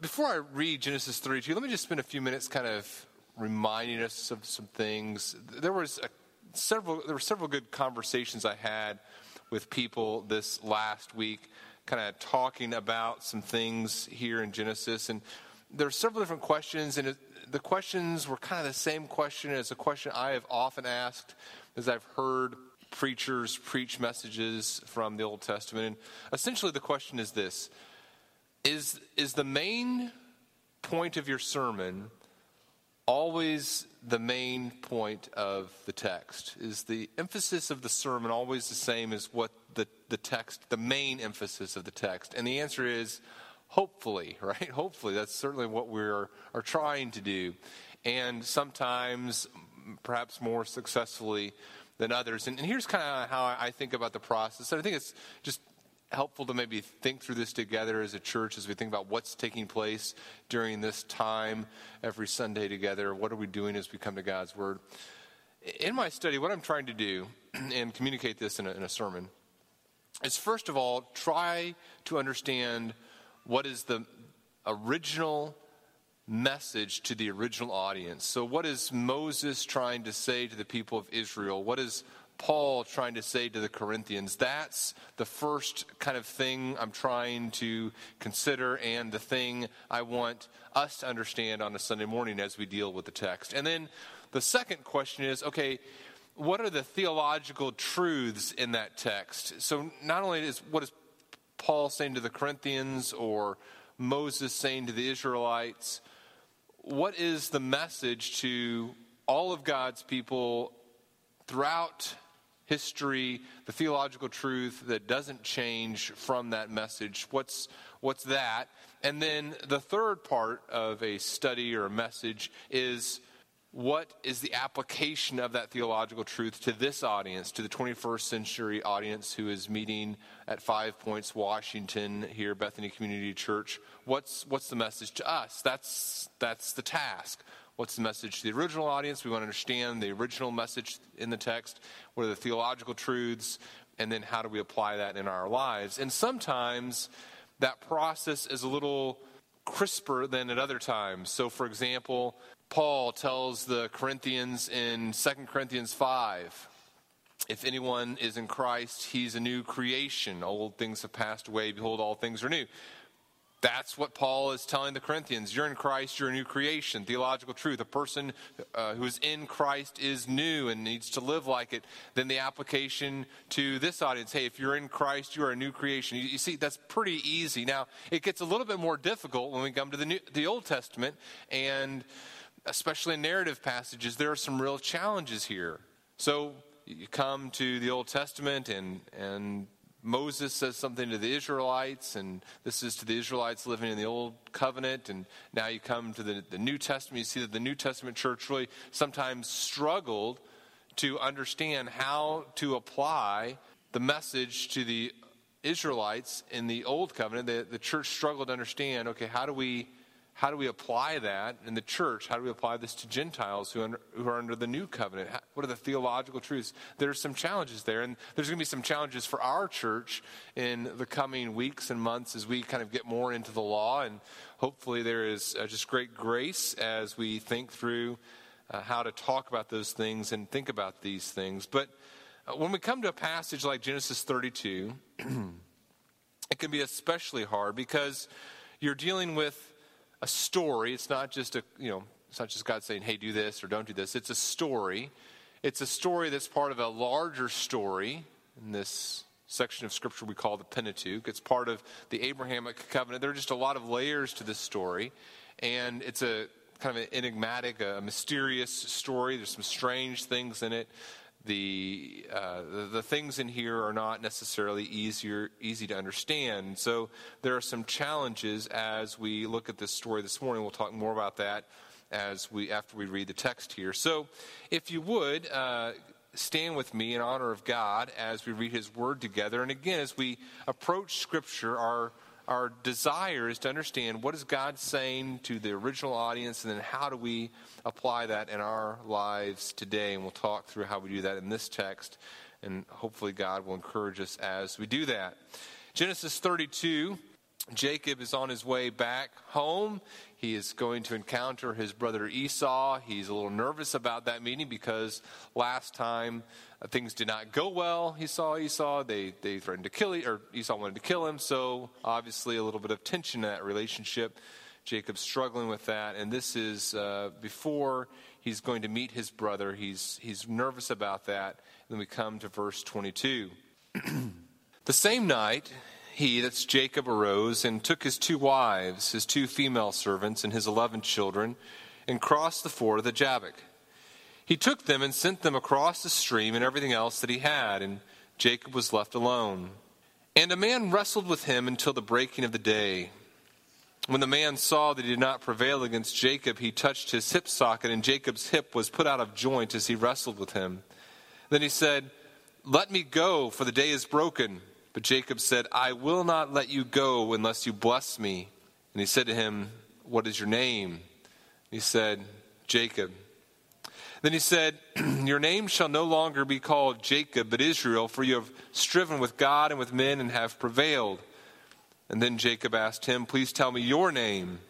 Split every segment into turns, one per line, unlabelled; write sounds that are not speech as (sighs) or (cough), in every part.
before I read Genesis 32, let me just spend a few minutes kind of reminding us of some things. There was a, several there were several good conversations I had with people this last week, kind of talking about some things here in Genesis, and there are several different questions, and the questions were kind of the same question as a question I have often asked as I've heard preachers preach messages from the Old Testament. And essentially, the question is this Is, is the main point of your sermon always the main point of the text? Is the emphasis of the sermon always the same as what the, the text, the main emphasis of the text? And the answer is hopefully, (laughs) right? Hopefully. That's certainly what we're are trying to do. And sometimes, perhaps more successfully than others. And, and here's kind of how I think about the process. And I think it's just helpful to maybe think through this together as a church as we think about what's taking place during this time every Sunday together. What are we doing as we come to God's Word? In my study, what I'm trying to do, (clears throat) and communicate this in a, in a sermon, is first of all, try to understand what is the original message to the original audience. So, what is Moses trying to say to the people of Israel? What is Paul trying to say to the Corinthians? That's the first kind of thing I'm trying to consider and the thing I want us to understand on a Sunday morning as we deal with the text. And then the second question is okay, what are the theological truths in that text? So not only is what is Paul saying to the Corinthians or Moses saying to the Israelites, what is the message to all of God's people throughout history, the theological truth that doesn't change from that message. What's, what's that? And then the third part of a study or a message is what is the application of that theological truth to this audience, to the 21st century audience who is meeting at Five Points, Washington, here, Bethany Community Church? What's, what's the message to us? That's, that's the task. What's the message to the original audience? We want to understand the original message in the text. What are the theological truths? And then how do we apply that in our lives? And sometimes that process is a little crisper than at other times. So, for example, Paul tells the Corinthians in 2 Corinthians 5 if anyone is in Christ, he's a new creation. Old things have passed away. Behold, all things are new. That's what Paul is telling the Corinthians. You're in Christ, you're a new creation. Theological truth. A person uh, who is in Christ is new and needs to live like it. Then the application to this audience hey, if you're in Christ, you're a new creation. You, you see, that's pretty easy. Now, it gets a little bit more difficult when we come to the, new, the Old Testament, and especially in narrative passages, there are some real challenges here. So, you come to the Old Testament, and, and Moses says something to the Israelites, and this is to the Israelites living in the Old Covenant. And now you come to the, the New Testament, you see that the New Testament church really sometimes struggled to understand how to apply the message to the Israelites in the Old Covenant. The, the church struggled to understand okay, how do we how do we apply that in the church? How do we apply this to Gentiles who, under, who are under the new covenant? What are the theological truths? There's some challenges there, and there's going to be some challenges for our church in the coming weeks and months as we kind of get more into the law. And hopefully, there is uh, just great grace as we think through uh, how to talk about those things and think about these things. But uh, when we come to a passage like Genesis 32, (clears throat) it can be especially hard because you're dealing with a story. It's not just a, you know, it's not just God saying, hey, do this or don't do this. It's a story. It's a story that's part of a larger story in this section of scripture we call the Pentateuch. It's part of the Abrahamic covenant. There are just a lot of layers to this story, and it's a kind of an enigmatic, a mysterious story. There's some strange things in it the, uh, the, things in here are not necessarily easier easy to understand. So there are some challenges as we look at this story this morning. We'll talk more about that as we after we read the text here. So if you would. Uh, stand with me in honor of God as we read His Word together. And again, as we approach Scripture, our our desire is to understand what is God saying to the original audience, and then how do we apply that in our lives today. And we'll talk through how we do that in this text, and hopefully God will encourage us as we do that. Genesis 32 Jacob is on his way back home. He is going to encounter his brother Esau. He's a little nervous about that meeting because last time uh, things did not go well. He saw Esau. They, they threatened to kill him, or Esau wanted to kill him. So obviously a little bit of tension in that relationship. Jacob's struggling with that. And this is uh, before he's going to meet his brother. He's, he's nervous about that. And then we come to verse 22. (clears throat) the same night, he, that's Jacob, arose and took his two wives, his two female servants, and his eleven children, and crossed the ford of the Jabbok. He took them and sent them across the stream and everything else that he had, and Jacob was left alone. And a man wrestled with him until the breaking of the day. When the man saw that he did not prevail against Jacob, he touched his hip socket, and Jacob's hip was put out of joint as he wrestled with him. Then he said, Let me go, for the day is broken. But Jacob said, I will not let you go unless you bless me. And he said to him, What is your name? He said, Jacob. Then he said, (clears throat) Your name shall no longer be called Jacob, but Israel, for you have striven with God and with men and have prevailed. And then Jacob asked him, Please tell me your name.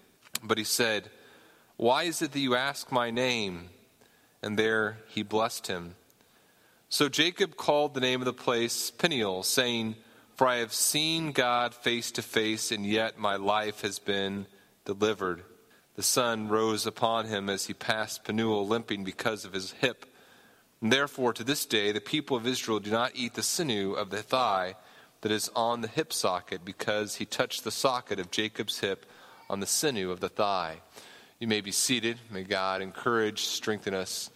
But he said, Why is it that you ask my name? And there he blessed him. So Jacob called the name of the place Peniel, saying, for I have seen God face to face, and yet my life has been delivered. The sun rose upon him as he passed Penuel, limping because of his hip. And therefore, to this day, the people of Israel do not eat the sinew of the thigh that is on the hip socket, because he touched the socket of Jacob's hip on the sinew of the thigh. You may be seated. May God encourage, strengthen us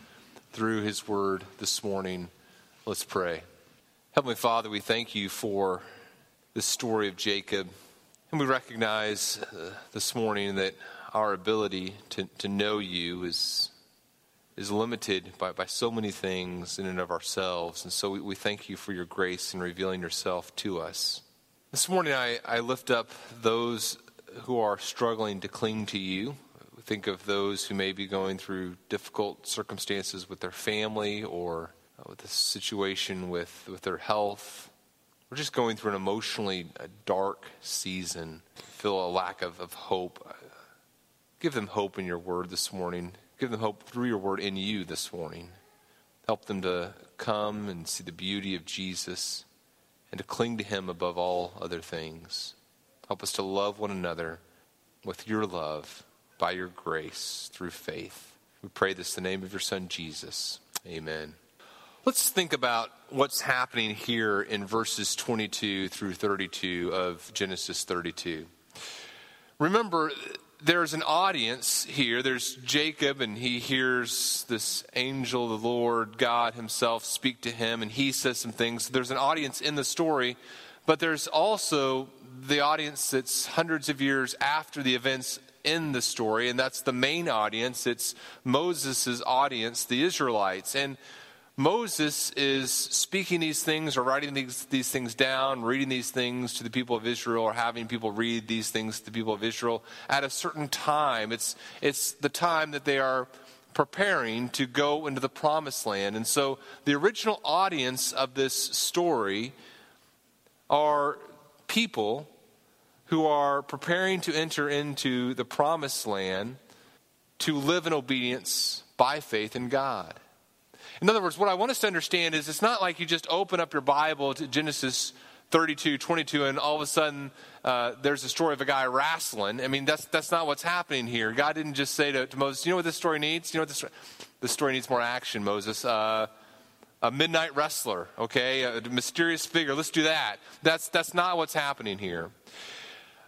through his word this morning. Let's pray. Heavenly Father, we thank you for the story of Jacob. And we recognize uh, this morning that our ability to, to know you is, is limited by, by so many things in and of ourselves. And so we, we thank you for your grace in revealing yourself to us. This morning, I, I lift up those who are struggling to cling to you. Think of those who may be going through difficult circumstances with their family or uh, with a situation with, with their health. We're just going through an emotionally uh, dark season, feel a lack of, of hope. Uh, give them hope in your word this morning. Give them hope through your word in you this morning. Help them to come and see the beauty of Jesus and to cling to him above all other things. Help us to love one another with your love by your grace through faith. We pray this in the name of your Son, Jesus. Amen. Let's think about what's happening here in verses 22 through 32 of Genesis 32. Remember, there's an audience here. There's Jacob, and he hears this angel, the Lord God Himself, speak to him, and he says some things. There's an audience in the story, but there's also the audience that's hundreds of years after the events in the story, and that's the main audience. It's Moses' audience, the Israelites. And Moses is speaking these things or writing these, these things down, reading these things to the people of Israel, or having people read these things to the people of Israel at a certain time. It's, it's the time that they are preparing to go into the promised land. And so the original audience of this story are people who are preparing to enter into the promised land to live in obedience by faith in God. In other words, what I want us to understand is it's not like you just open up your Bible to Genesis 32, 22, and all of a sudden uh, there's a story of a guy wrestling. I mean, that's, that's not what's happening here. God didn't just say to, to Moses, you know what this story needs? You know what this, this story needs more action, Moses. Uh, a midnight wrestler, okay? A mysterious figure. Let's do that. That's, that's not what's happening here.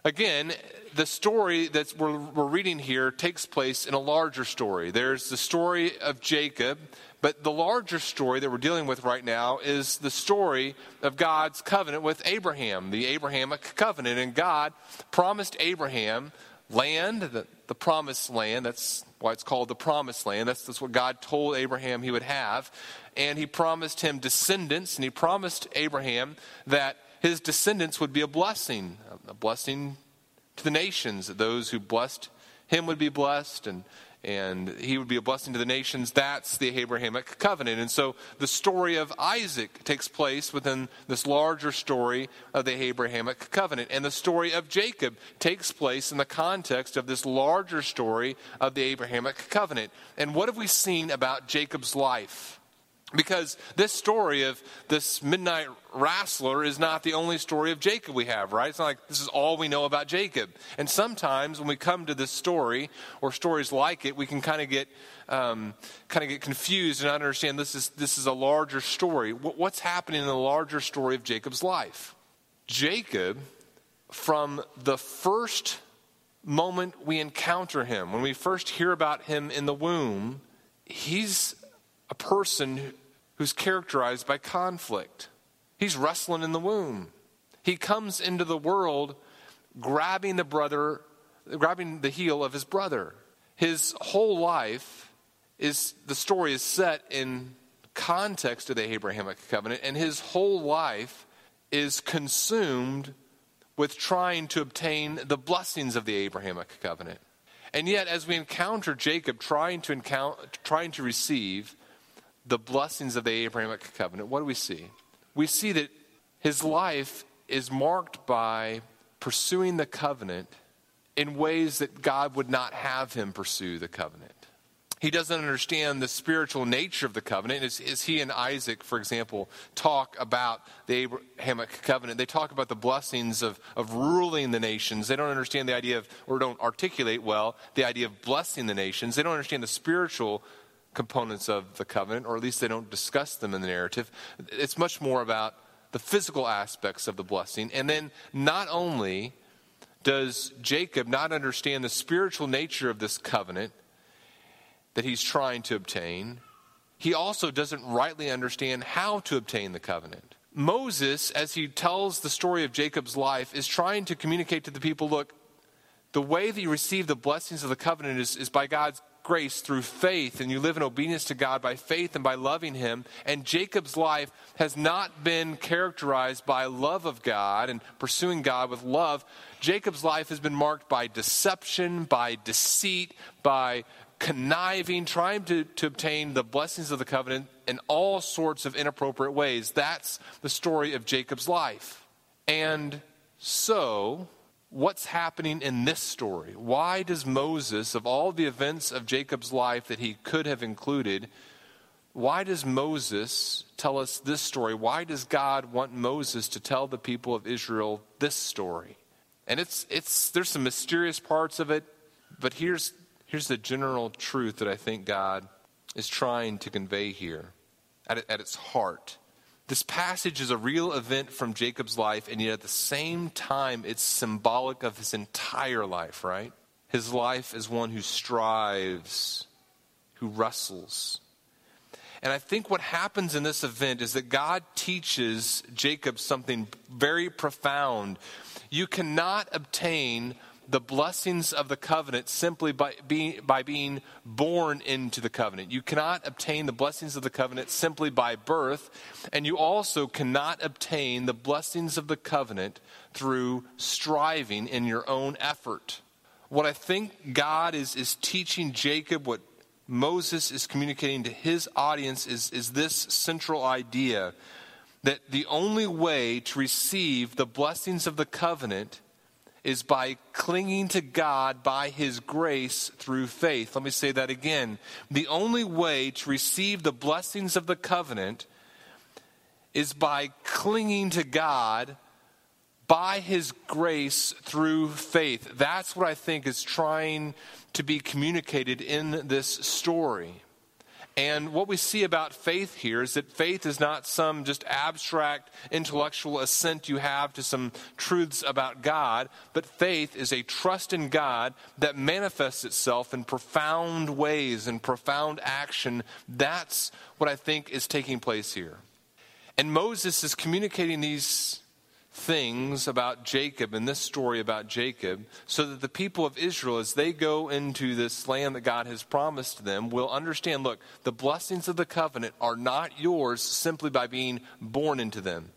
Again, the story that we're, we're reading here takes place in a larger story. There's the story of Jacob, but the larger story that we're dealing with right now is the story of God's covenant with Abraham, the Abrahamic covenant. And God promised Abraham land, the, the promised land. That's why it's called the promised land. That's, that's what God told Abraham he would have. And he promised him descendants, and he promised Abraham that his descendants would be a blessing, a blessing to the nations, those who blessed him would be blessed, and and he would be a blessing to the nations. That's the Abrahamic covenant. And so the story of Isaac takes place within this larger story of the Abrahamic covenant. And the story of Jacob takes place in the context of this larger story of the Abrahamic covenant. And what have we seen about Jacob's life? Because this story of this midnight wrestler is not the only story of Jacob we have, right? It's not like this is all we know about Jacob. And sometimes when we come to this story or stories like it, we can kind of get um, kind of get confused and not understand this is this is a larger story. What's happening in the larger story of Jacob's life? Jacob, from the first moment we encounter him, when we first hear about him in the womb, he's a person who's characterized by conflict. He's wrestling in the womb. He comes into the world grabbing the brother, grabbing the heel of his brother. His whole life is the story is set in context of the Abrahamic covenant, and his whole life is consumed with trying to obtain the blessings of the Abrahamic covenant. And yet, as we encounter Jacob trying to encounter, trying to receive the blessings of the Abrahamic covenant, what do we see? We see that his life is marked by pursuing the covenant in ways that God would not have him pursue the covenant. He doesn't understand the spiritual nature of the covenant. As, as, he and Isaac, for example, talk about the Abrahamic covenant, they talk about the blessings of, of ruling the nations. They don't understand the idea of, or don't articulate well, the idea of blessing the nations. They don't understand the spiritual components of the covenant, or at least they don't discuss them in the narrative. It's much more about the physical aspects of the blessing. And then not only does Jacob not understand the spiritual nature of this covenant that he's trying to obtain, he also doesn't rightly understand how to obtain the covenant. Moses, as he tells the story of Jacob's life, is trying to communicate to the people look, the way that you receive the blessings of the covenant is, is by God's grace through faith, and you live in obedience to God by faith and by loving Him. And Jacob's life has not been characterized by love of God and pursuing God with love. Jacob's life has been marked by deception, by deceit, by conniving, trying to, to obtain the blessings of the covenant in all sorts of inappropriate ways. That's the story of Jacob's life. And so, what's happening in this story? Why does Moses, of all the events of Jacob's life that he could have included, why does Moses tell us this story? Why does God want Moses to tell the people of Israel this story? And it's, it's, there's some mysterious parts of it, but here's, here's the general truth that I think God is trying to convey here at, at its heart. This passage is a real event from Jacob's life, and yet at the same time, it's symbolic of his entire life, right? His life is one who strives, who wrestles. And I think what happens in this event is that God teaches Jacob something very profound. You cannot obtain the blessings of the covenant simply by being, by being born into the covenant. You cannot obtain the blessings of the covenant simply by birth, and you also cannot obtain the blessings of the covenant through striving in your own effort. What I think God is, is teaching Jacob, what Moses is communicating to his audience, is, is this central idea that the only way to receive the blessings of the covenant is by clinging to God by His grace through faith. Let me say that again. The only way to receive the blessings of the covenant is by clinging to God by His grace through faith. That's what I think is trying to be communicated in this story. And what we see about faith here is that faith is not some just abstract intellectual assent you have to some truths about God, but faith is a trust in God that manifests itself in profound ways and profound action. That's what I think is taking place here. And Moses is communicating these things about Jacob and this story about Jacob so that the people of Israel, as they go into this land that God has promised them, will understand look, the blessings of the covenant are not yours simply by being born into them.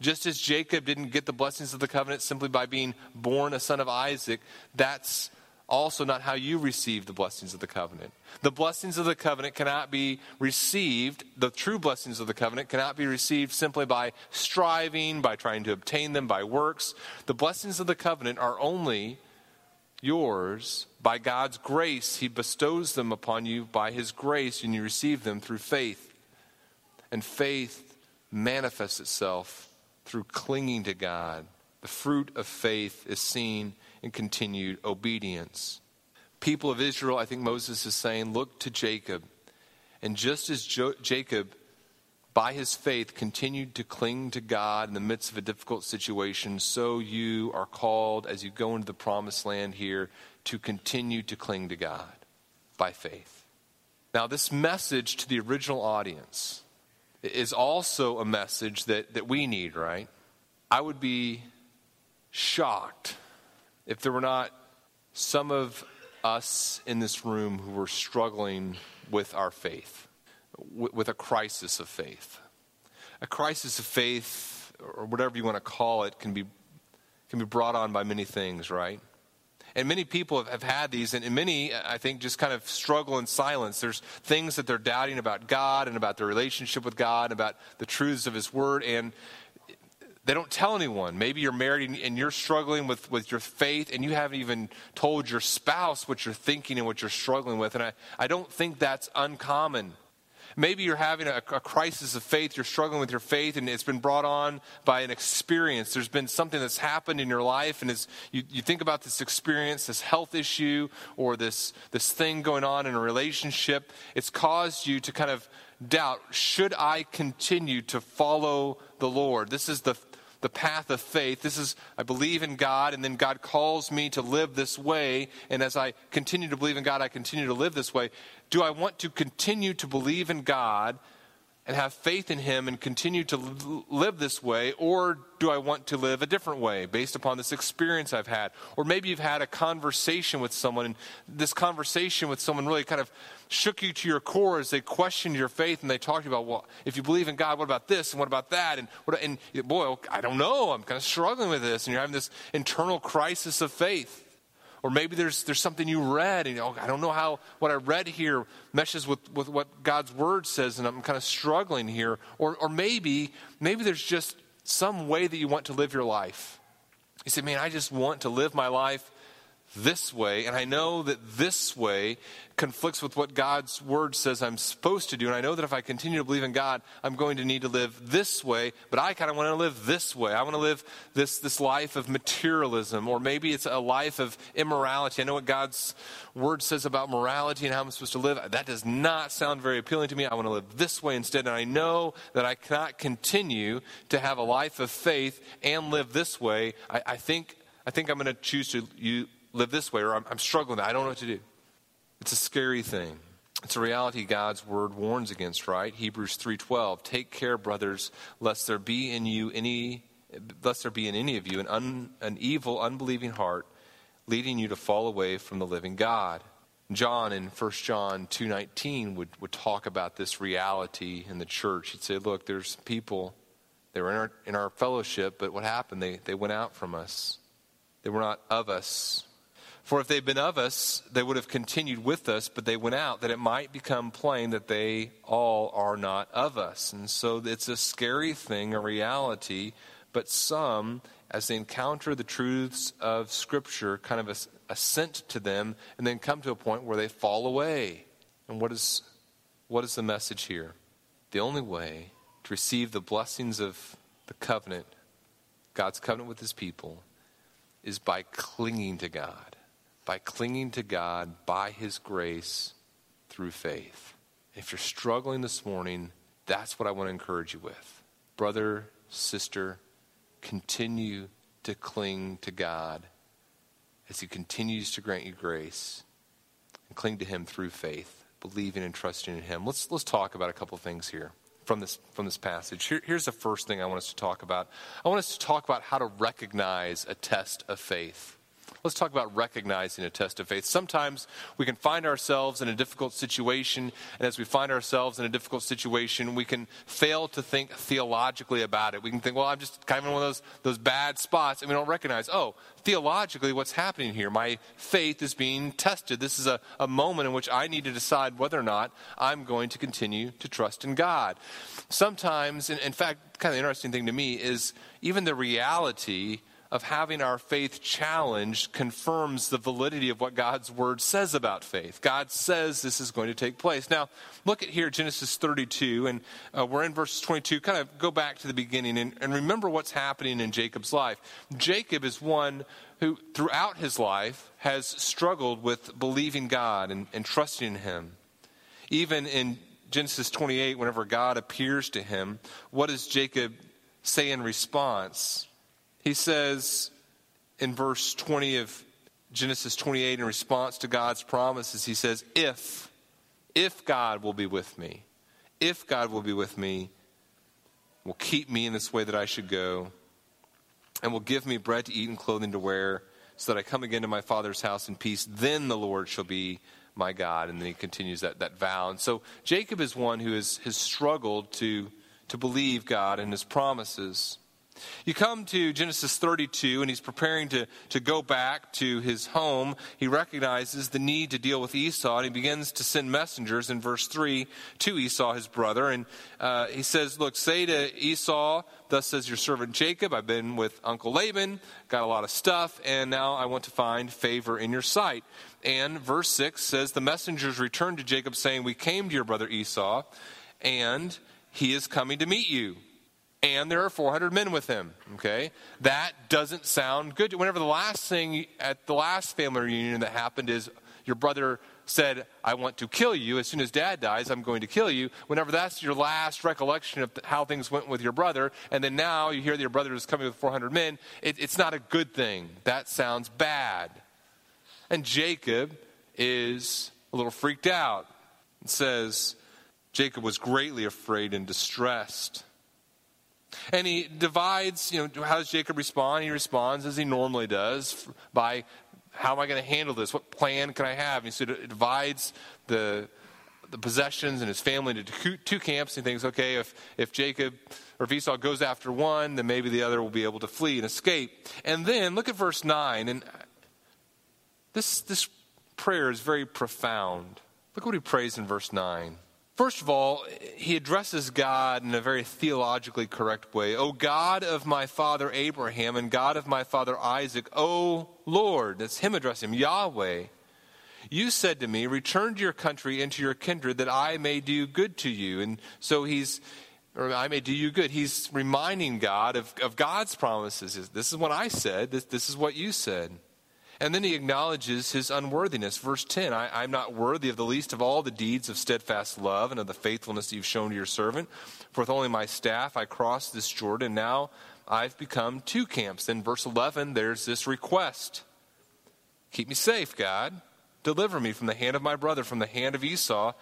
Just as Jacob didn't get the blessings of the covenant simply by being born a son of Isaac, that's also not how you receive the blessings of the covenant. The blessings of the covenant cannot be received, the true blessings of the covenant cannot be received simply by striving, by trying to obtain them by works. The blessings of the covenant are only yours by God's grace. He bestows them upon you by His grace, and you receive them through faith. And faith manifests itself through clinging to God. The fruit of faith is seen in continued obedience. People of Israel, I think Moses is saying, look to Jacob. And just as jo- Jacob, by his faith, continued to cling to God in the midst of a difficult situation, so you are called, as you go into the promised land here, to continue to cling to God by faith. Now, this message to the original audience is also a message that, that we need, right? I would be shocked if there were not some of us in this room who were struggling with our faith, with a crisis of faith. A crisis of faith, or whatever you want to call it, can be, can be brought on by many things, right? And many people have, have had these, and, and many, I think, just kind of struggle in silence. There's things that they're doubting about God and about their relationship with God, and about the truths of His Word, and they don't tell anyone. Maybe you're married and you're struggling with, with your faith and you haven't even told your spouse what you're thinking and what you're struggling with. And I, I don't think that's uncommon. Maybe you're having a, a, crisis of faith, you're struggling with your faith, and it's been brought on by an experience. There's been something that's happened in your life, and you, you think about this experience, this health issue, or this, this thing going on in a relationship, it's caused you to kind of doubt should I continue to follow the Lord? This is the the path of faith. This is, I believe in God, and then God calls me to live this way. And as I continue to believe in God, I continue to live this way. Do I want to continue to believe in God and have faith in Him and continue to live this way? Or do I want to live a different way based upon this experience I've had? Or maybe you've had a conversation with someone, and this conversation with someone really kind of shook you to your core as they questioned your faith and they talked about, well, if you believe in God, what about this and what about that? And, what, and boy, I don't know. I'm kind of struggling with this. And you're having this internal crisis of faith. Or maybe there's, there's something you read, and know, I don't know how what I read here meshes with, with what God's word says, and I'm kind of struggling here. Or, or maybe, maybe there's just some way that you want to live your life. You say, man, I just want to live my life this way, and I know that this way conflicts with what God's word says I'm supposed to do. And I know that if I continue to believe in God, I'm going to need to live this way, but I kind of want to live this way. I want to live this, this life of materialism, or maybe it's a life of immorality. I know what God's word says about morality and how I'm supposed to live. That does not sound very appealing to me. I want to live this way instead. And I know that I cannot continue to have a life of faith and live this way. I, I think. I think I'm going to choose to live this way, or I'm, I'm struggling. I don't know what to do. It's a scary thing. It's a reality God's word warns against, right? Hebrews 3:12. Take care, brothers, lest there be in you any lest there be in any of you an, un, an evil, unbelieving heart, leading you to fall away from the living God. John in 1 John 2.19 would, would talk about this reality in the church. He'd say, look, there's people, they were in our, in our fellowship, but what happened? They, they went out from us. They were not of us. For if they'd been of us, they would have continued with us, but they went out, that it might become plain that they all are not of us. And so it's a scary thing, a reality, but some, as they encounter the truths of Scripture, kind of assent to them and then come to a point where they fall away. And what is, what is the message here? The only way to receive the blessings of the covenant, God's covenant with his people, is by clinging to God by clinging to God by His grace through faith. If you're struggling this morning, that's what I want to encourage you with. Brother, sister, continue to cling to God as He continues to grant you grace and cling to Him through faith, believing and trusting in Him. Let's, let's talk about a couple things here from this, from this passage. Here, here's the first thing I want us to talk about I want us to talk about how to recognize a test of faith. Let's talk about recognizing a test of faith. Sometimes we can find ourselves in a difficult situation, and as we find ourselves in a difficult situation, we can fail to think theologically about it. We can think, well, I'm just kind of in one of those, those bad spots, and we don't recognize, oh, theologically, what's happening here? My faith is being tested. This is a, a moment in which I need to decide whether or not I'm going to continue to trust in God. Sometimes, in, in fact, kind of interesting thing to me is even the reality of having our faith challenged confirms the validity of what God's word says about faith. God says this is going to take place. Now, look at here, Genesis 32, and uh, we're in verse 22. Kind of go back to the beginning and, and remember what's happening in Jacob's life. Jacob is one who, throughout his life, has struggled with believing God and, and trusting in Him. Even in Genesis 28, whenever God appears to him, what does Jacob say in response? He says in verse 20 of Genesis 28, in response to God's promises, he says, If, if God will be with me, if God will be with me, will keep me in this way that I should go, and will give me bread to eat and clothing to wear, so that I come again to my father's house in peace, then the Lord shall be my God. And then he continues that, that vow. And so Jacob is one who has, has struggled to, to believe God and his promises. You come to Genesis 32, and he's preparing to, to go back to his home. He recognizes the need to deal with Esau, and he begins to send messengers in verse 3 to Esau, his brother. And uh, he says, Look, say to Esau, Thus says your servant Jacob, I've been with Uncle Laban, got a lot of stuff, and now I want to find favor in your sight. And verse 6 says, The messengers returned to Jacob, saying, We came to your brother Esau, and he is coming to meet you and there are 400 men with him. Okay? That doesn't sound good. Whenever the last thing at the last family reunion that happened is your brother said, I want to kill you. As soon as dad dies, I'm going to kill you. Whenever that's your last recollection of how things went with your brother, and then now you hear that your brother is coming with 400 men, it, it's not a good thing. That sounds bad. And Jacob is a little freaked out. It says, Jacob was greatly afraid and distressed. And he divides, you know, how does Jacob respond? He responds as he normally does by how am I going to handle this? What plan can I have? And so divides the, the possessions and his family into two, two camps. He thinks, okay, if, if Jacob or if Esau goes after one, then maybe the other will be able to flee and escape. And then look at verse 9. And this, this prayer is very profound. Look what he prays in verse 9. First of all, he addresses God in a very theologically correct way. O God of my father Abraham and God of my father Isaac, O Lord, that's him addressing him, Yahweh. You said to me, Return to your country and to your kindred that I may do good to you. And so he's, or I may do you good. He's reminding God of, of God's promises. This is what I said, this, this is what you said. And then he acknowledges his unworthiness. Verse 10 I, am not worthy of the least of all the deeds of steadfast love and of the faithfulness you've shown to your servant. For with only my staff I crossed this Jordan. Now I've become two camps. Then, verse 11, there's this request Keep me safe, God. Deliver me from the hand of my brother, from the hand of Esau.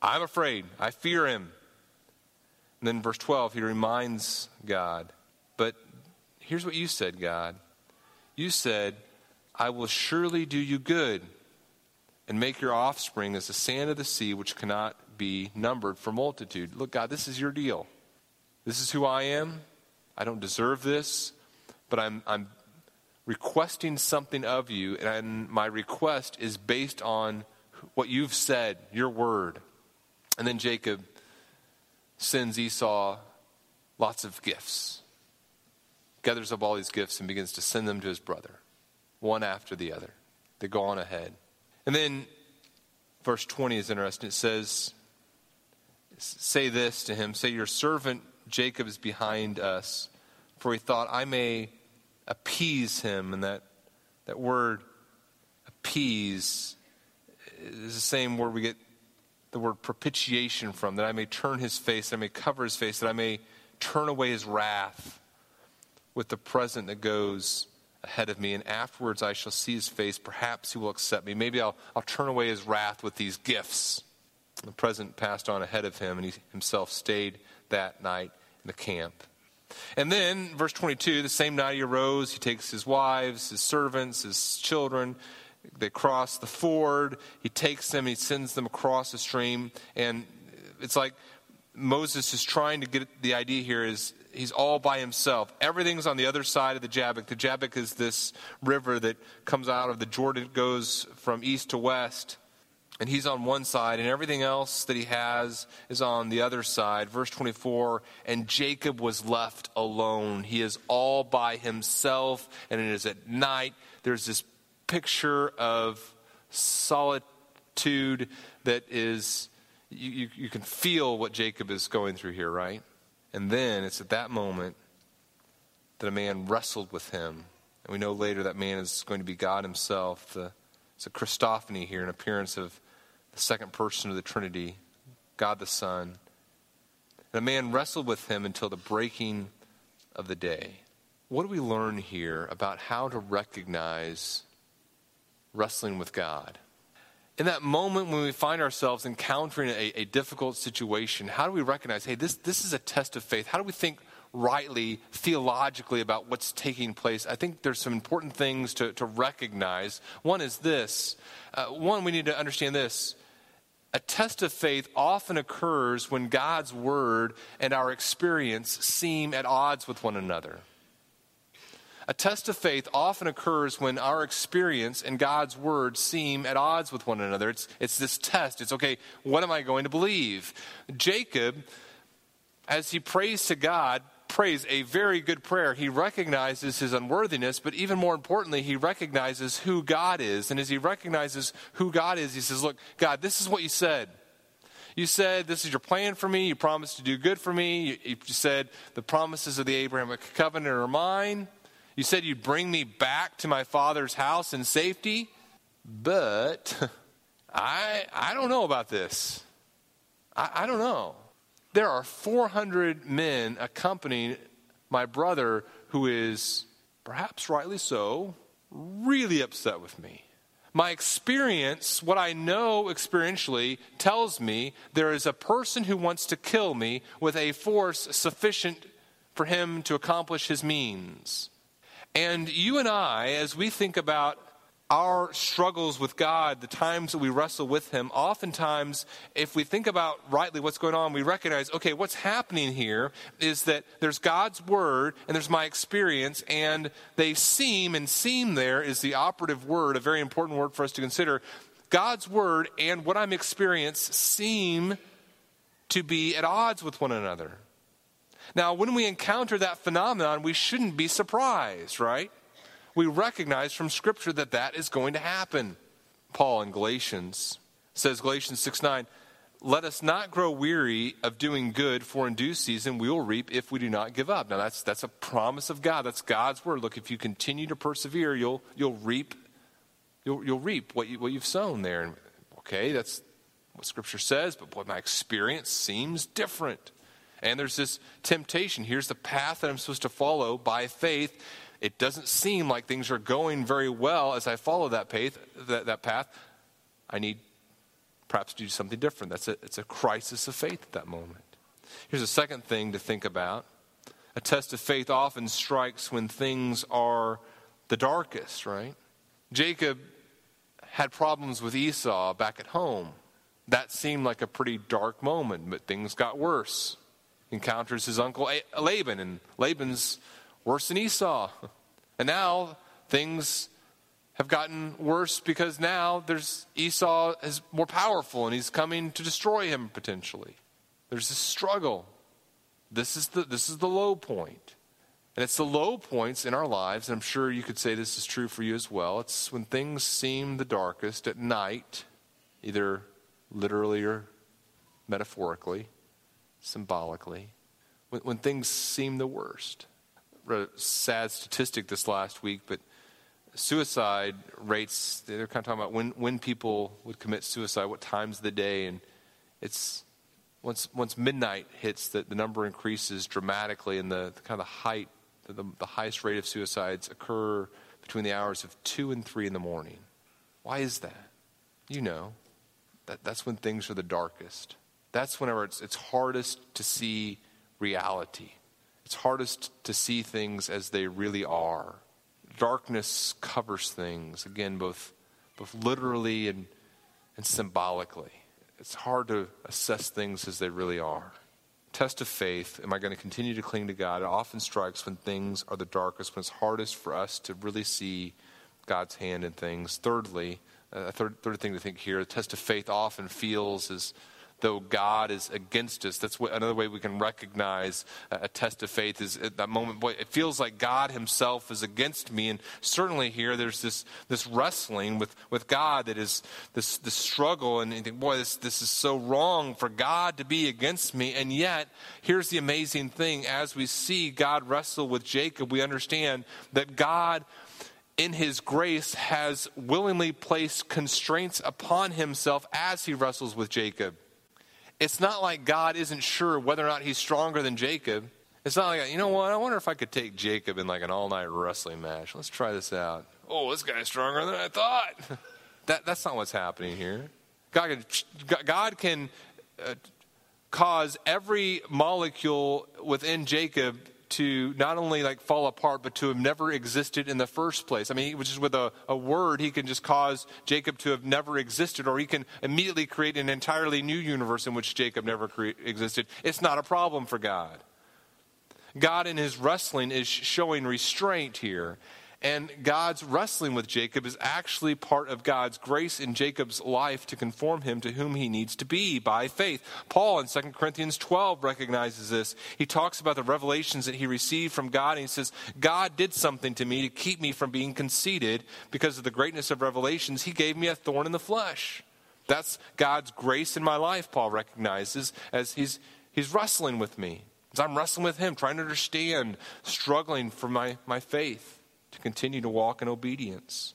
I'm afraid. I fear him. And then, verse 12, he reminds God. But here's what you said, God. You said, I will surely do you good and make your offspring as the sand of the sea, which cannot be numbered for multitude. Look, God, this is your deal. This is who I am. I don't deserve this, but I'm, I'm requesting something of you, and my request is based on what you've said, your word. And then Jacob sends Esau lots of gifts, gathers up all these gifts, and begins to send them to his brother one after the other. They go on ahead. And then verse 20 is interesting. It says, Say this to him Say, Your servant Jacob is behind us, for he thought, I may appease him. And that, that word, appease, is the same word we get the word propitiation from, that I may turn his face, that I may cover his face, that I may turn away his wrath with the present that goes ahead of me, and afterwards I shall see his face. Perhaps he will accept me. Maybe I'll, I'll turn away his wrath with these gifts. The present passed on ahead of him, and he himself stayed that night in the camp. And then, verse 22, the same night he arose, he takes his wives, his servants, his children, they cross the ford, he takes them, he sends them across the stream, and it's like Moses is trying to get the idea here is he's all by himself. Everything's on the other side of the Jabbok. The Jabbok is this river that comes out of the Jordan, goes from east to west and he's on one side, and everything else that he has is on the other side. Verse 24, and Jacob was left alone. He is all by himself, and it is at night. There's this picture of solitude that is, you, you, you can feel what Jacob is going through here, right? And then it's at that moment that a man wrestled with him. And we know later that man is going to be God himself. The, it's a Christophany here, an appearance of the second person of the Trinity, God the Son. And a man wrestled with him until the breaking of the day. What do we learn here about how to recognize wrestling with God? In that moment when we find ourselves encountering a, a, difficult situation, how do we recognize, hey, this, this is a test of faith? How do we think rightly, theologically, about what's taking place? I think there's some important things to, to recognize. One is this uh, one, we need to understand this a test of faith often occurs when God's word and our experience seem at odds with one another. A test of faith often occurs when our experience and God's word seem at odds with one another. It's, it's this test. It's okay, what am I going to believe? Jacob, as he prays to God, prays a very good prayer. He recognizes his unworthiness, but even more importantly, he recognizes who God is. And as he recognizes who God is, he says, Look, God, this is what you said. You said, This is your plan for me. You promised to do good for me. You, you said, The promises of the Abrahamic covenant are mine. You said you'd bring me back to my father's house in safety. But (laughs) I, I don't know about this. I, I don't know. There are 400 men accompanying my brother who is, perhaps rightly so, really upset with me. My experience, what I know experientially, tells me there is a person who wants to kill me with a force sufficient for him to accomplish his means. And you and I, as we think about our struggles with God, the times that we wrestle with Him, oftentimes, if we think about rightly what's going on, we recognize, okay, what's happening here is that there's God's Word and there's my experience, and they seem, and seem there is the operative word, a very important word for us to consider. God's Word and what I'm experiencing seem to be at odds with one another. Now, when we encounter that phenomenon, we shouldn't be surprised, right? we recognize from Scripture that that is going to happen. Paul in Galatians says, Galatians 6 9, let us not grow weary of doing good, for in due season we will reap if we do not give up. Now that's that's a promise of God. That's God's word. Look, if you continue to persevere, you'll you'll reap you'll you'll reap what you what you've sown there. Okay, that's what Scripture says, but boy, my experience seems different. And there's this temptation. Here's the path that I'm supposed to follow by faith it doesn't seem like things are going very well as I follow that path. That, that path. I need perhaps to do something different. That's a, it's a crisis of faith at that moment. Here's a second thing to think about. A test of faith often strikes when things are the darkest, right? Jacob had problems with Esau back at home. That seemed like a pretty dark moment, but things got worse. Encounters his uncle Laban, and Laban's worse than Esau. (laughs) And now things have gotten worse because now there's Esau is more powerful and he's coming to destroy him potentially. There's a struggle. This is the this is the low point. And it's the low points in our lives, and I'm sure you could say this is true for you as well. It's when things seem the darkest at night, either literally or metaphorically, symbolically, when, when things seem the worst a sad statistic this last week, but suicide rates, they're kind of talking about when, when people would commit suicide, what times of the day, and it's once, once midnight hits, the, the number increases dramatically, and the, the kind of the height, the, the highest rate of suicides occur between the hours of 2 and 3 in the morning. Why is that? You know, that, that's when things are the darkest. That's whenever it's, it's hardest to see reality. it's hardest to see things as they really are. Darkness covers things, again, both, both literally and, and symbolically. It's hard to assess things as they really are. Test of faith, am I going to continue to cling to God? It often strikes when things are the darkest, when it's hardest for us to really see God's hand in things. Thirdly, a third, third thing to think here, the test of faith often feels as though God is against us. That's what, another way we can recognize a, test of faith is at that moment, boy, it feels like God himself is against me. And certainly here there's this, this wrestling with, with God that is this, this struggle. And you think, boy, this, this is so wrong for God to be against me. And yet, here's the amazing thing. As we see God wrestle with Jacob, we understand that God in his grace has willingly placed constraints upon himself as he wrestles with Jacob. It's not like God isn't sure whether or not he's stronger than Jacob. It's not like, you know what, I wonder if I could take Jacob in like an all night wrestling match. Let's try this out. Oh, this guy's stronger than I thought. (laughs) that, that's not what's happening here. God can, God can uh, cause every molecule within Jacob to not only like fall apart, but to have never existed in the first place. I mean, is with a, a word, he can just cause Jacob to have never existed, or he can immediately create an entirely new universe in which Jacob never cre- existed. It's not a problem for God. God in his wrestling is showing restraint here. And God's wrestling with Jacob is actually part of God's grace in Jacob's life to conform him to whom he needs to be by faith. Paul in 2 Corinthians 12 recognizes this. He talks about the revelations that he received from God, and he says, God did something to me to keep me from being conceited because of the greatness of revelations. He gave me a thorn in the flesh. That's God's grace in my life, Paul recognizes, as he's, he's wrestling with me. As I'm wrestling with him, trying to understand, struggling for my, my faith to continue to walk in obedience.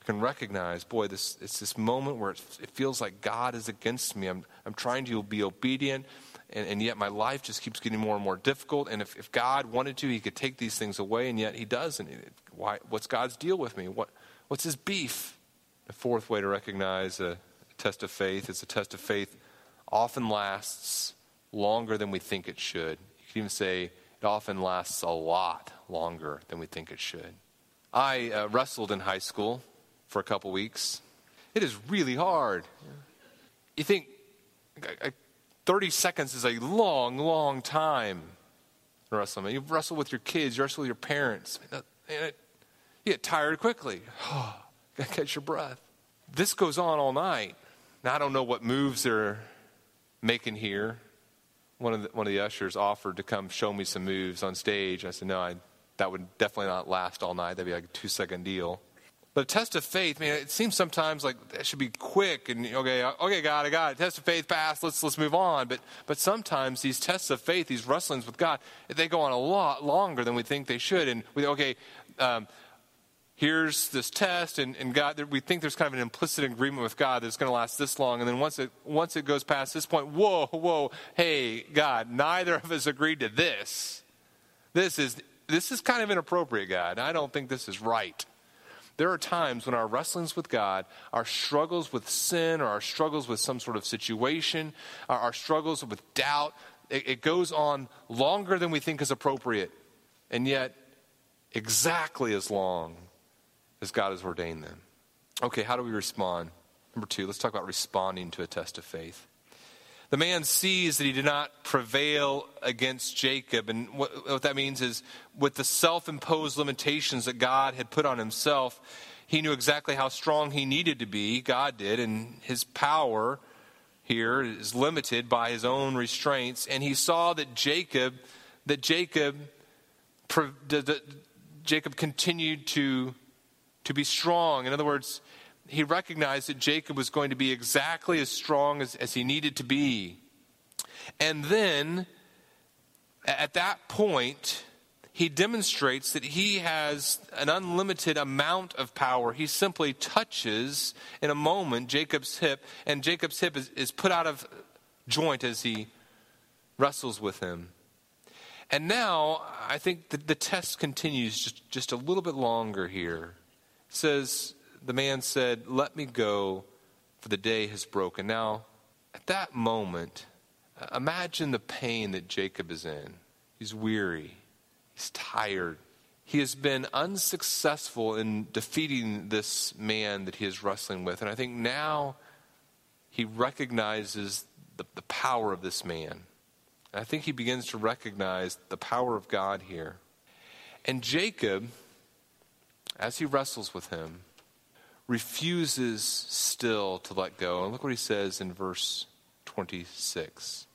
You can recognize, boy, this, it's this moment where it, it feels like God is against me. I'm, I'm trying to be obedient, and, and yet my life just keeps getting more and more difficult. And if, if God wanted to, He could take these things away, and yet He doesn't. Why, what's God's deal with me? What, what's His beef? The fourth way to recognize a, a test of faith is a test of faith often lasts longer than we think it should. You can even say it often lasts a lot longer than we think it should. I uh, wrestled in high school for a couple weeks. It is really hard. You think 30 seconds is a long, long time wrestle. You wrestle with your kids, you wrestle with your parents. You get tired quickly. (sighs) Gotta catch your breath. This goes on all night. Now, I don't know what moves they're making here one of the, one of the ushers offered to come show me some moves on stage. I said, no, I, that would definitely not last all night. That'd be like a two second deal. But a test of faith, I man, it seems sometimes like that should be quick and okay, okay, God, I got it. Test of faith passed. Let's let's move on. But but sometimes these tests of faith, these wrestlings with God, they go on a lot longer than we think they should. And we okay, um, here's this test, and, and God, we think there's kind of an implicit agreement with God that it's going to last this long. And then once it, once it goes past this point, whoa, whoa, hey, God, neither of us agreed to this. This is, this is kind of inappropriate, God. I don't think this is right. There are times when our wrestlings with God, our struggles with sin, or our struggles with some sort of situation, our, our struggles with doubt, it, it goes on longer than we think is appropriate. And yet, exactly as long as God has ordained them. Okay, how do we respond? Number two, let's talk about responding to a test of faith. The man sees that he did not prevail against Jacob. And what, what that means is, with the self imposed limitations that God had put on himself, he knew exactly how strong he needed to be. God did. And his power here is limited by his own restraints. And he saw that Jacob, that Jacob, that Jacob continued to to be strong. In other words, he recognized that Jacob was going to be exactly as strong as, as he needed to be. And then, at that point, he demonstrates that he has an unlimited amount of power. He simply touches in a moment Jacob's hip, and Jacob's hip is, is put out of joint as he wrestles with him. And now, I think that the test continues just, just a little bit longer here says, The man said, Let me go, for the day has broken. Now, at that moment, uh, imagine the pain that Jacob is in. He's weary. He's tired. He has been unsuccessful in defeating this man that he is wrestling with. And I think now he recognizes the, the power of this man. And I think he begins to recognize the power of God here. And Jacob, as he wrestles with him, refuses still to let go. And look what he says in verse 26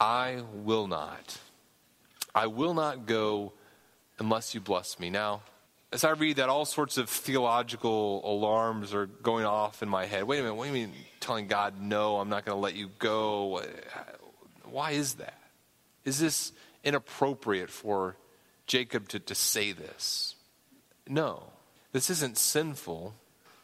I will not. I will not go unless you bless me. Now, as I read that, all sorts of theological alarms are going off in my head. Wait a minute, what do you mean telling God, no, I'm not going to let you go? Why is that? Is this inappropriate for Jacob to, to say this? No, this isn't sinful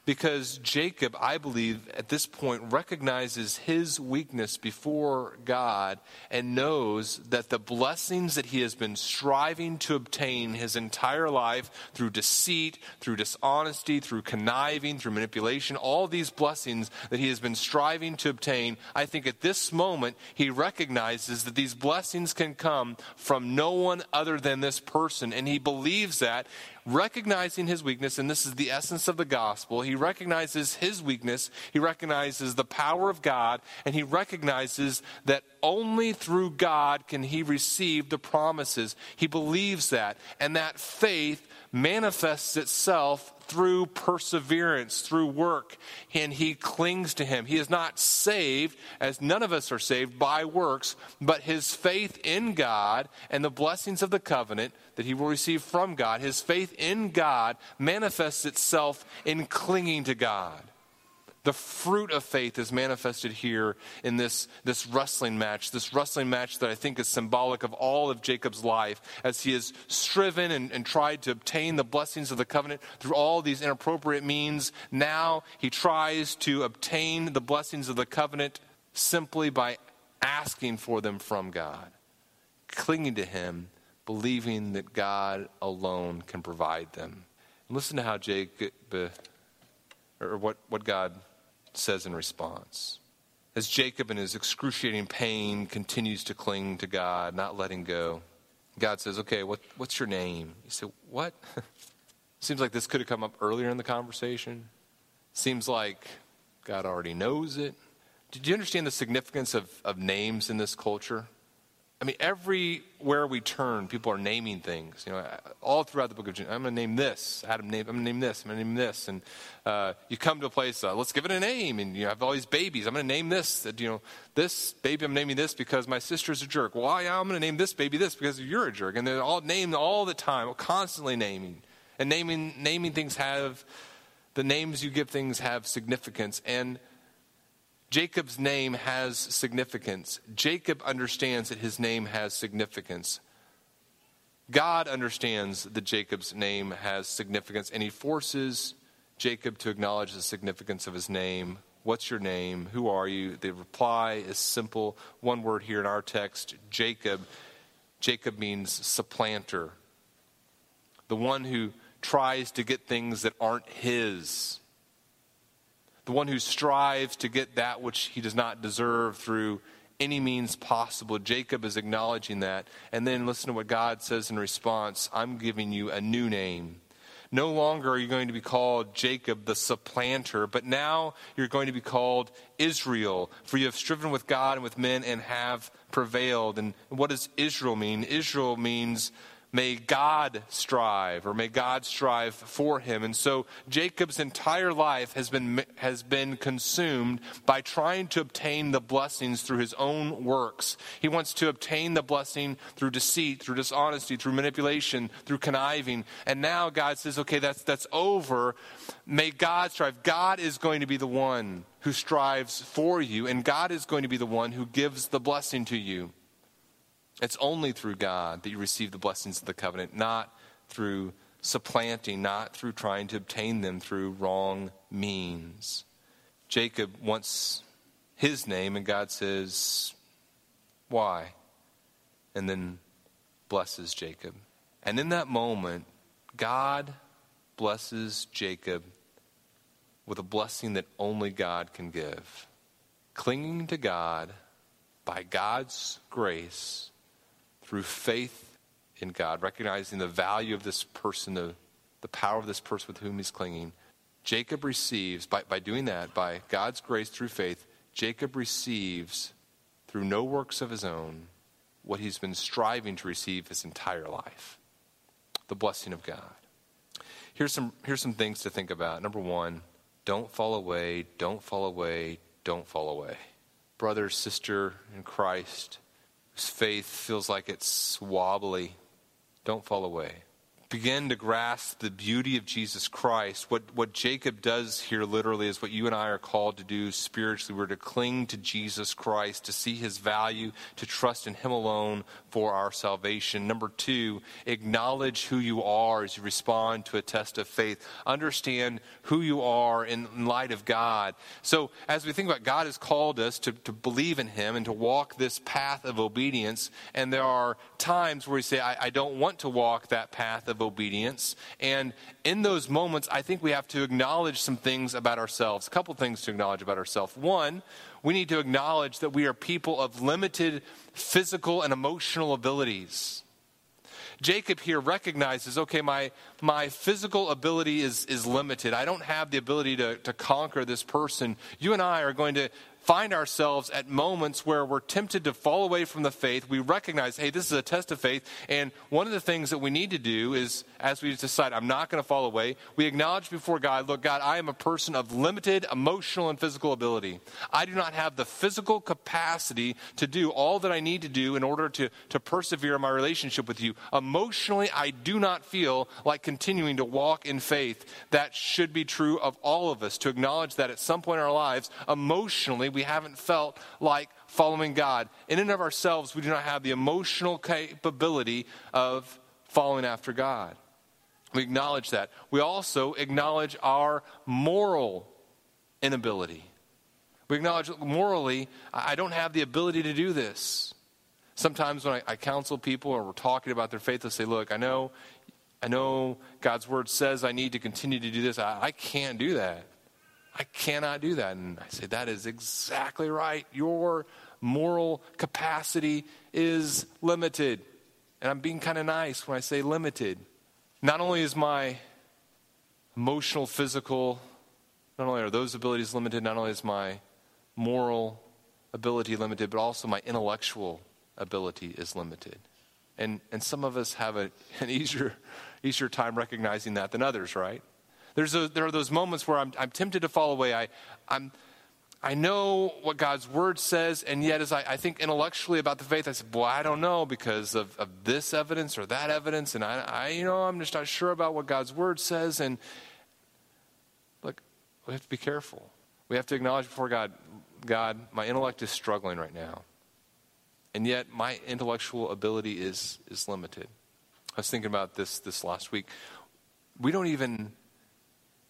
because Jacob, I believe, at this point recognizes his weakness before God and knows that the blessings that he has been striving to obtain his entire life through deceit, through dishonesty, through conniving, through manipulation, all these blessings that he has been striving to obtain, I think at this moment he recognizes that these blessings can come from no one other than this person. And he believes that recognizing his weakness, and this is the essence of the gospel. He recognizes his weakness, he recognizes the power of God, and he recognizes that only through God can he receive the promises. He believes that, and that faith manifests itself through perseverance, through work, and he clings to him. He is not saved, as none of us are saved, by works, but his faith in God and the blessings of the covenant that he will receive from God, his faith in God manifests itself in clinging to God. The fruit of faith is manifested here in this, this wrestling match, this wrestling match that I think is symbolic of all of Jacob's life as he has striven and, and tried to obtain the blessings of the covenant through all these inappropriate means. Now he tries to obtain the blessings of the covenant simply by asking for them from God, clinging to him, believing that God alone can provide them. And listen to how Jacob, uh, or what, what God says in response. As Jacob, in his excruciating pain, continues to cling to God, not letting go, God says, Okay, what, what's your name? You say, What? (laughs) Seems like this could have come up earlier in the conversation. Seems like God already knows it. Did you understand the significance of, of names in this culture? I mean, everywhere we turn, people are naming things. You know, all throughout the book of Genesis. I'm going to name this. Adam name. I'm going to name this. I'm going to name this. And uh, you come to a place. Uh, let's give it a name. And you have all these babies. I'm going to name this. You know, this baby. I'm naming this because my sister's a jerk. Why? Well, I'm going to name this baby this because you're a jerk. And they're all named all the time, constantly naming. And naming naming things have the names you give things have significance and Jacob's name has significance. Jacob understands that his name has significance. God understands that Jacob's name has significance, and he forces Jacob to acknowledge the significance of his name. What's your name? Who are you? The reply is simple. One word here in our text Jacob. Jacob means supplanter, the one who tries to get things that aren't his the one who strives to get that which he does not deserve through any means possible. Jacob is acknowledging that. And then listen to what God says in response I'm giving you a new name. No longer are you going to be called Jacob the supplanter, but now you're going to be called Israel, for you have striven with God and with men and have prevailed. And what does Israel mean? Israel means May God strive, or may God strive for him. And so Jacob's entire life has been, has been consumed by trying to obtain the blessings through his own works. He wants to obtain the blessing through deceit, through dishonesty, through manipulation, through conniving. And now God says, okay, that's, that's over. May God strive. God is going to be the one who strives for you, and God is going to be the one who gives the blessing to you. It's only through God that you receive the blessings of the covenant, not through supplanting, not through trying to obtain them through wrong means. Jacob wants his name, and God says, Why? And then blesses Jacob. And in that moment, God blesses Jacob with a blessing that only God can give. Clinging to God by God's grace through faith in God, recognizing the value of this person, the, the power of this person with whom he's clinging, Jacob receives, by, by doing that, by God's grace through faith, Jacob receives, through no works of his own, what he's been striving to receive his entire life the blessing of God. Here's some, here's some things to think about. Number one, don't fall away, don't fall away, don't fall away. Brother, sister in Christ, whose faith feels like it's wobbly, don't fall away begin to grasp the beauty of Jesus Christ, what, what Jacob does here literally is what you and I are called to do spiritually. We're to cling to Jesus Christ, to see his value, to trust in him alone for our salvation. Number two, acknowledge who you are as you respond to a test of faith. Understand who you are in, light of God. So, as we think about God has called us to, to believe in him and to walk this path of obedience, and there are times where we say, I, I don't want to walk that path of obedience. And in those moments, I think we have to acknowledge some things about ourselves. A couple things to acknowledge about ourselves. One, we need to acknowledge that we are people of limited physical and emotional abilities. Jacob here recognizes, okay, my, my physical ability is, is limited. I don't have the ability to, to conquer this person. You and I are going to find ourselves at moments where we're tempted to fall away from the faith. We recognize, hey, this is a test of faith. And one of the things that we need to do is, as we decide, I'm not going to fall away, we acknowledge before God, look, God, I am a person of limited emotional and physical ability. I do not have the physical capacity to do all that I need to do in order to, to persevere in my relationship with you. Emotionally, I do not feel like continuing to walk in faith. That should be true of all of us, to acknowledge that at some point in our lives, emotionally, we haven't felt like following God. In and of ourselves, we do not have the emotional capability of following after God. We acknowledge that. We also acknowledge our moral inability. We acknowledge morally, I don't have the ability to do this. Sometimes when I, I counsel people or we're talking about their faith, they'll say, Look, I know, I know God's word says I need to continue to do this. I, I can't do that. I cannot do that. And I say, that is exactly right. Your moral capacity is limited. And I'm being kind of nice when I say limited. Not only is my emotional, physical, not only are those abilities limited, not only is my moral ability limited, but also my intellectual ability is limited. And, and some of us have a, an easier, easier time recognizing that than others, right? There's a, there are those moments where I'm, I'm tempted to fall away. I, I'm, I know what God's word says, and yet as I, I, think intellectually about the faith, I said, boy, I don't know because of, of this evidence or that evidence, and I, I, you know, I'm just not sure about what God's word says. And look, we have to be careful. We have to acknowledge before God, God, my intellect is struggling right now. And yet my intellectual ability is, is limited. I was thinking about this this last week. We don't even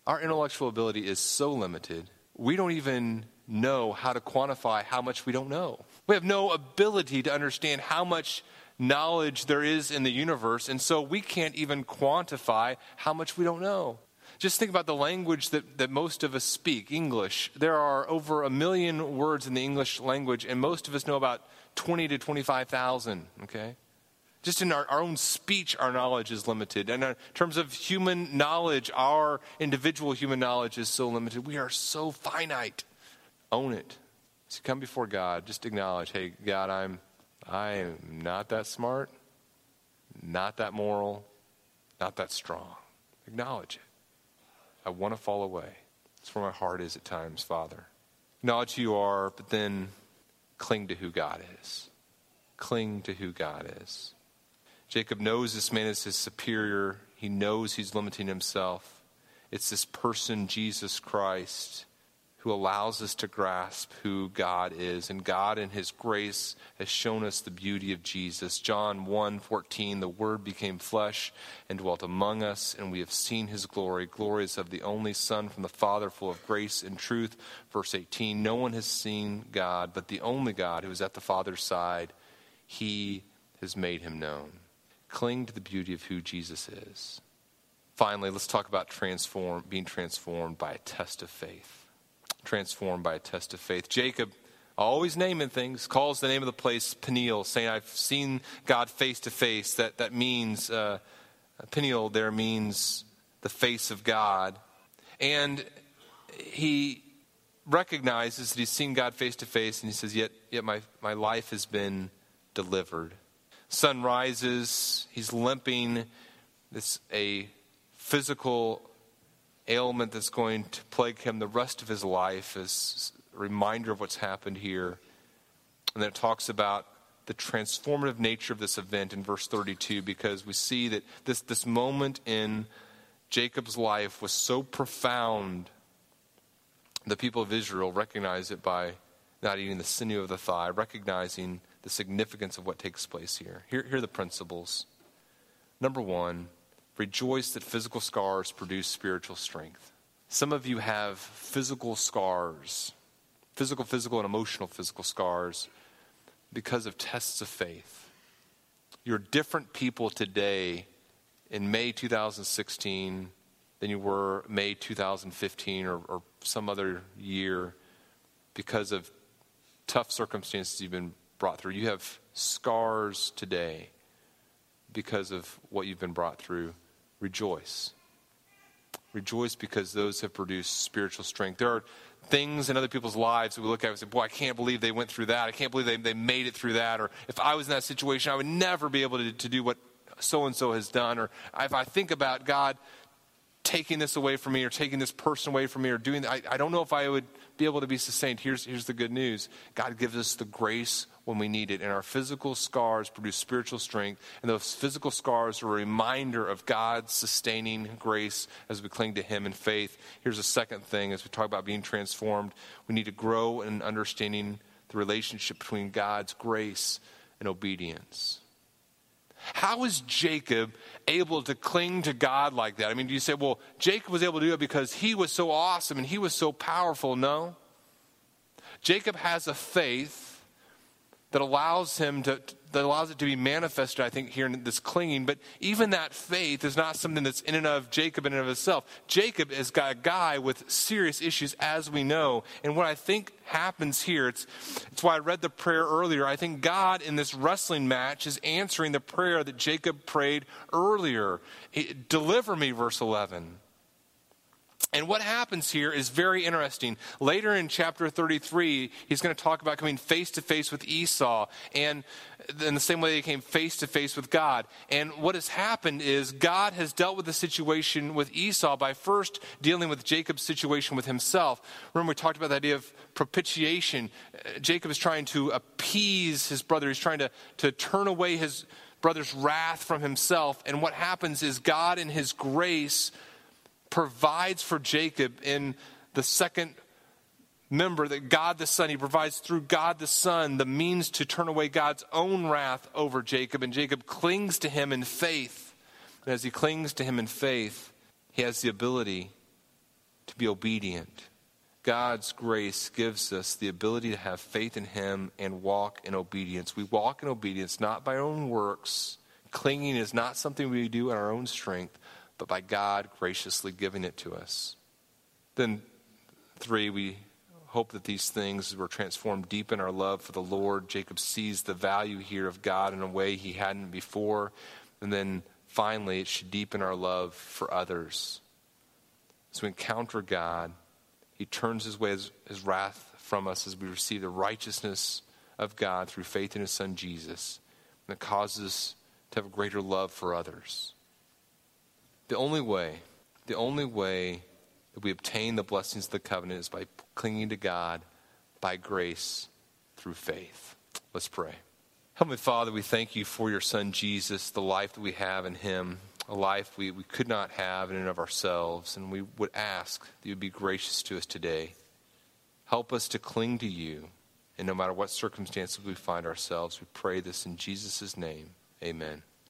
our intellectual ability is so limited, we don't even know how to quantify how much we don't know. We have no ability to understand how much knowledge there is in the universe, and so we can't even quantify how much we don't know. Just think about the language that, that most of us speak English. There are over a million words in the English language, and most of us know about 20 to 25,000, okay? Just in our, our own speech, our knowledge is limited. And uh, in terms of human knowledge, our individual human knowledge is so limited. We are so finite. Own it. So come before God, just acknowledge, hey, God, I'm I am not that smart, not that moral, not that strong. Acknowledge it. I want to fall away. That's where my heart is at times, Father. Acknowledge who you are, but then cling to who God is. Cling to who God is. Jacob knows this man is his superior. He knows he's limiting himself. It's this person, Jesus Christ, who allows us to grasp who God is. And God, in his grace, has shown us the beauty of Jesus. John 1 14, the Word became flesh and dwelt among us, and we have seen his glory. Glories of the only Son from the Father, full of grace and truth. Verse 18, no one has seen God, but the only God who is at the Father's side, he has made him known. Cling to the beauty of who Jesus is. Finally, let's talk about transform, being transformed by a test of faith. Transformed by a test of faith. Jacob always naming things, calls the name of the place Peniel, saying, I've seen God face to face. That, that means, uh, Peniel there means the face of God. And he recognizes that he's seen God face to face, and he says, Yet, yet my, my life has been delivered. Sun rises, he's limping. This a physical ailment that's going to plague him the rest of his life as a reminder of what's happened here. And then it talks about the transformative nature of this event in verse 32 because we see that this, this moment in Jacob's life was so profound, the people of Israel recognize it by not eating the sinew of the thigh, recognizing the significance of what takes place here. Here, here are the principles. Number one, rejoice that physical scars produce spiritual strength. Some of you have physical scars, physical, physical, and emotional physical scars because of tests of faith. You're different people today in May 2016 than you were May 2015 or, or some other year because of tough circumstances you've been brought through. You have scars today because of what you've been brought through. Rejoice. Rejoice because those have produced spiritual strength. There are things in other people's lives that we look at and say, Boy, I can't believe they went through that. I can't believe they, they made it through that. Or if I was in that situation, I would never be able to, to do what so and so has done. Or if I think about God taking this away from me or taking this person away from me or doing I, I don't know if I would be able to be sustained. Here's, here's the good news God gives us the grace when we need it. And our physical scars produce spiritual strength. And those physical scars are a reminder of God's sustaining grace as we cling to Him in faith. Here's a second thing as we talk about being transformed we need to grow in understanding the relationship between God's grace and obedience. How is Jacob able to cling to God like that? I mean, do you say, well, Jacob was able to do it because he was so awesome and he was so powerful? No. Jacob has a faith that allows him to, that allows it to be manifested, I think, here in this clinging. But even that faith is not something that's in and of Jacob in and of itself. Jacob is got a guy with serious issues, as we know. And what I think happens here, it's, it's why I read the prayer earlier. I think God in this wrestling match is answering the prayer that Jacob prayed earlier. Deliver me, verse 11. And what happens here is very interesting. Later in chapter 33, he's going to talk about coming face to face with Esau, and in the same way he came face to face with God. And what has happened is God has dealt with the situation with Esau by first dealing with Jacob's situation with himself. Remember, we talked about the idea of propitiation. Jacob is trying to appease his brother, he's trying to, to turn away his brother's wrath from himself. And what happens is God, in his grace, provides for Jacob in the second member that God the Son, he provides through God the Son the means to turn away God's own wrath over Jacob, and Jacob clings to him in faith. And as he clings to him in faith, he has the ability to be obedient. God's grace gives us the ability to have faith in him and walk in obedience. We walk in obedience not by our own works. Clinging is not something we do in our own strength, but by God graciously giving it to us. Then, three, we hope that these things were transformed deep in our love for the Lord. Jacob sees the value here of God in a way he hadn't before. And then finally, it should deepen our love for others. As we encounter God, he turns his way, his, his wrath from us as we receive the righteousness of God through faith in his son Jesus. And it causes us to have a greater love for others. The only way, the only way that we obtain the blessings of the covenant is by clinging to God by grace through faith. Let's pray. Heavenly Father, we thank you for your Son Jesus, the life that we have in him, a life we, we could not have in and of ourselves. And we would ask that you would be gracious to us today. Help us to cling to you. And no matter what circumstances we find ourselves, we pray this in Jesus' name. Amen.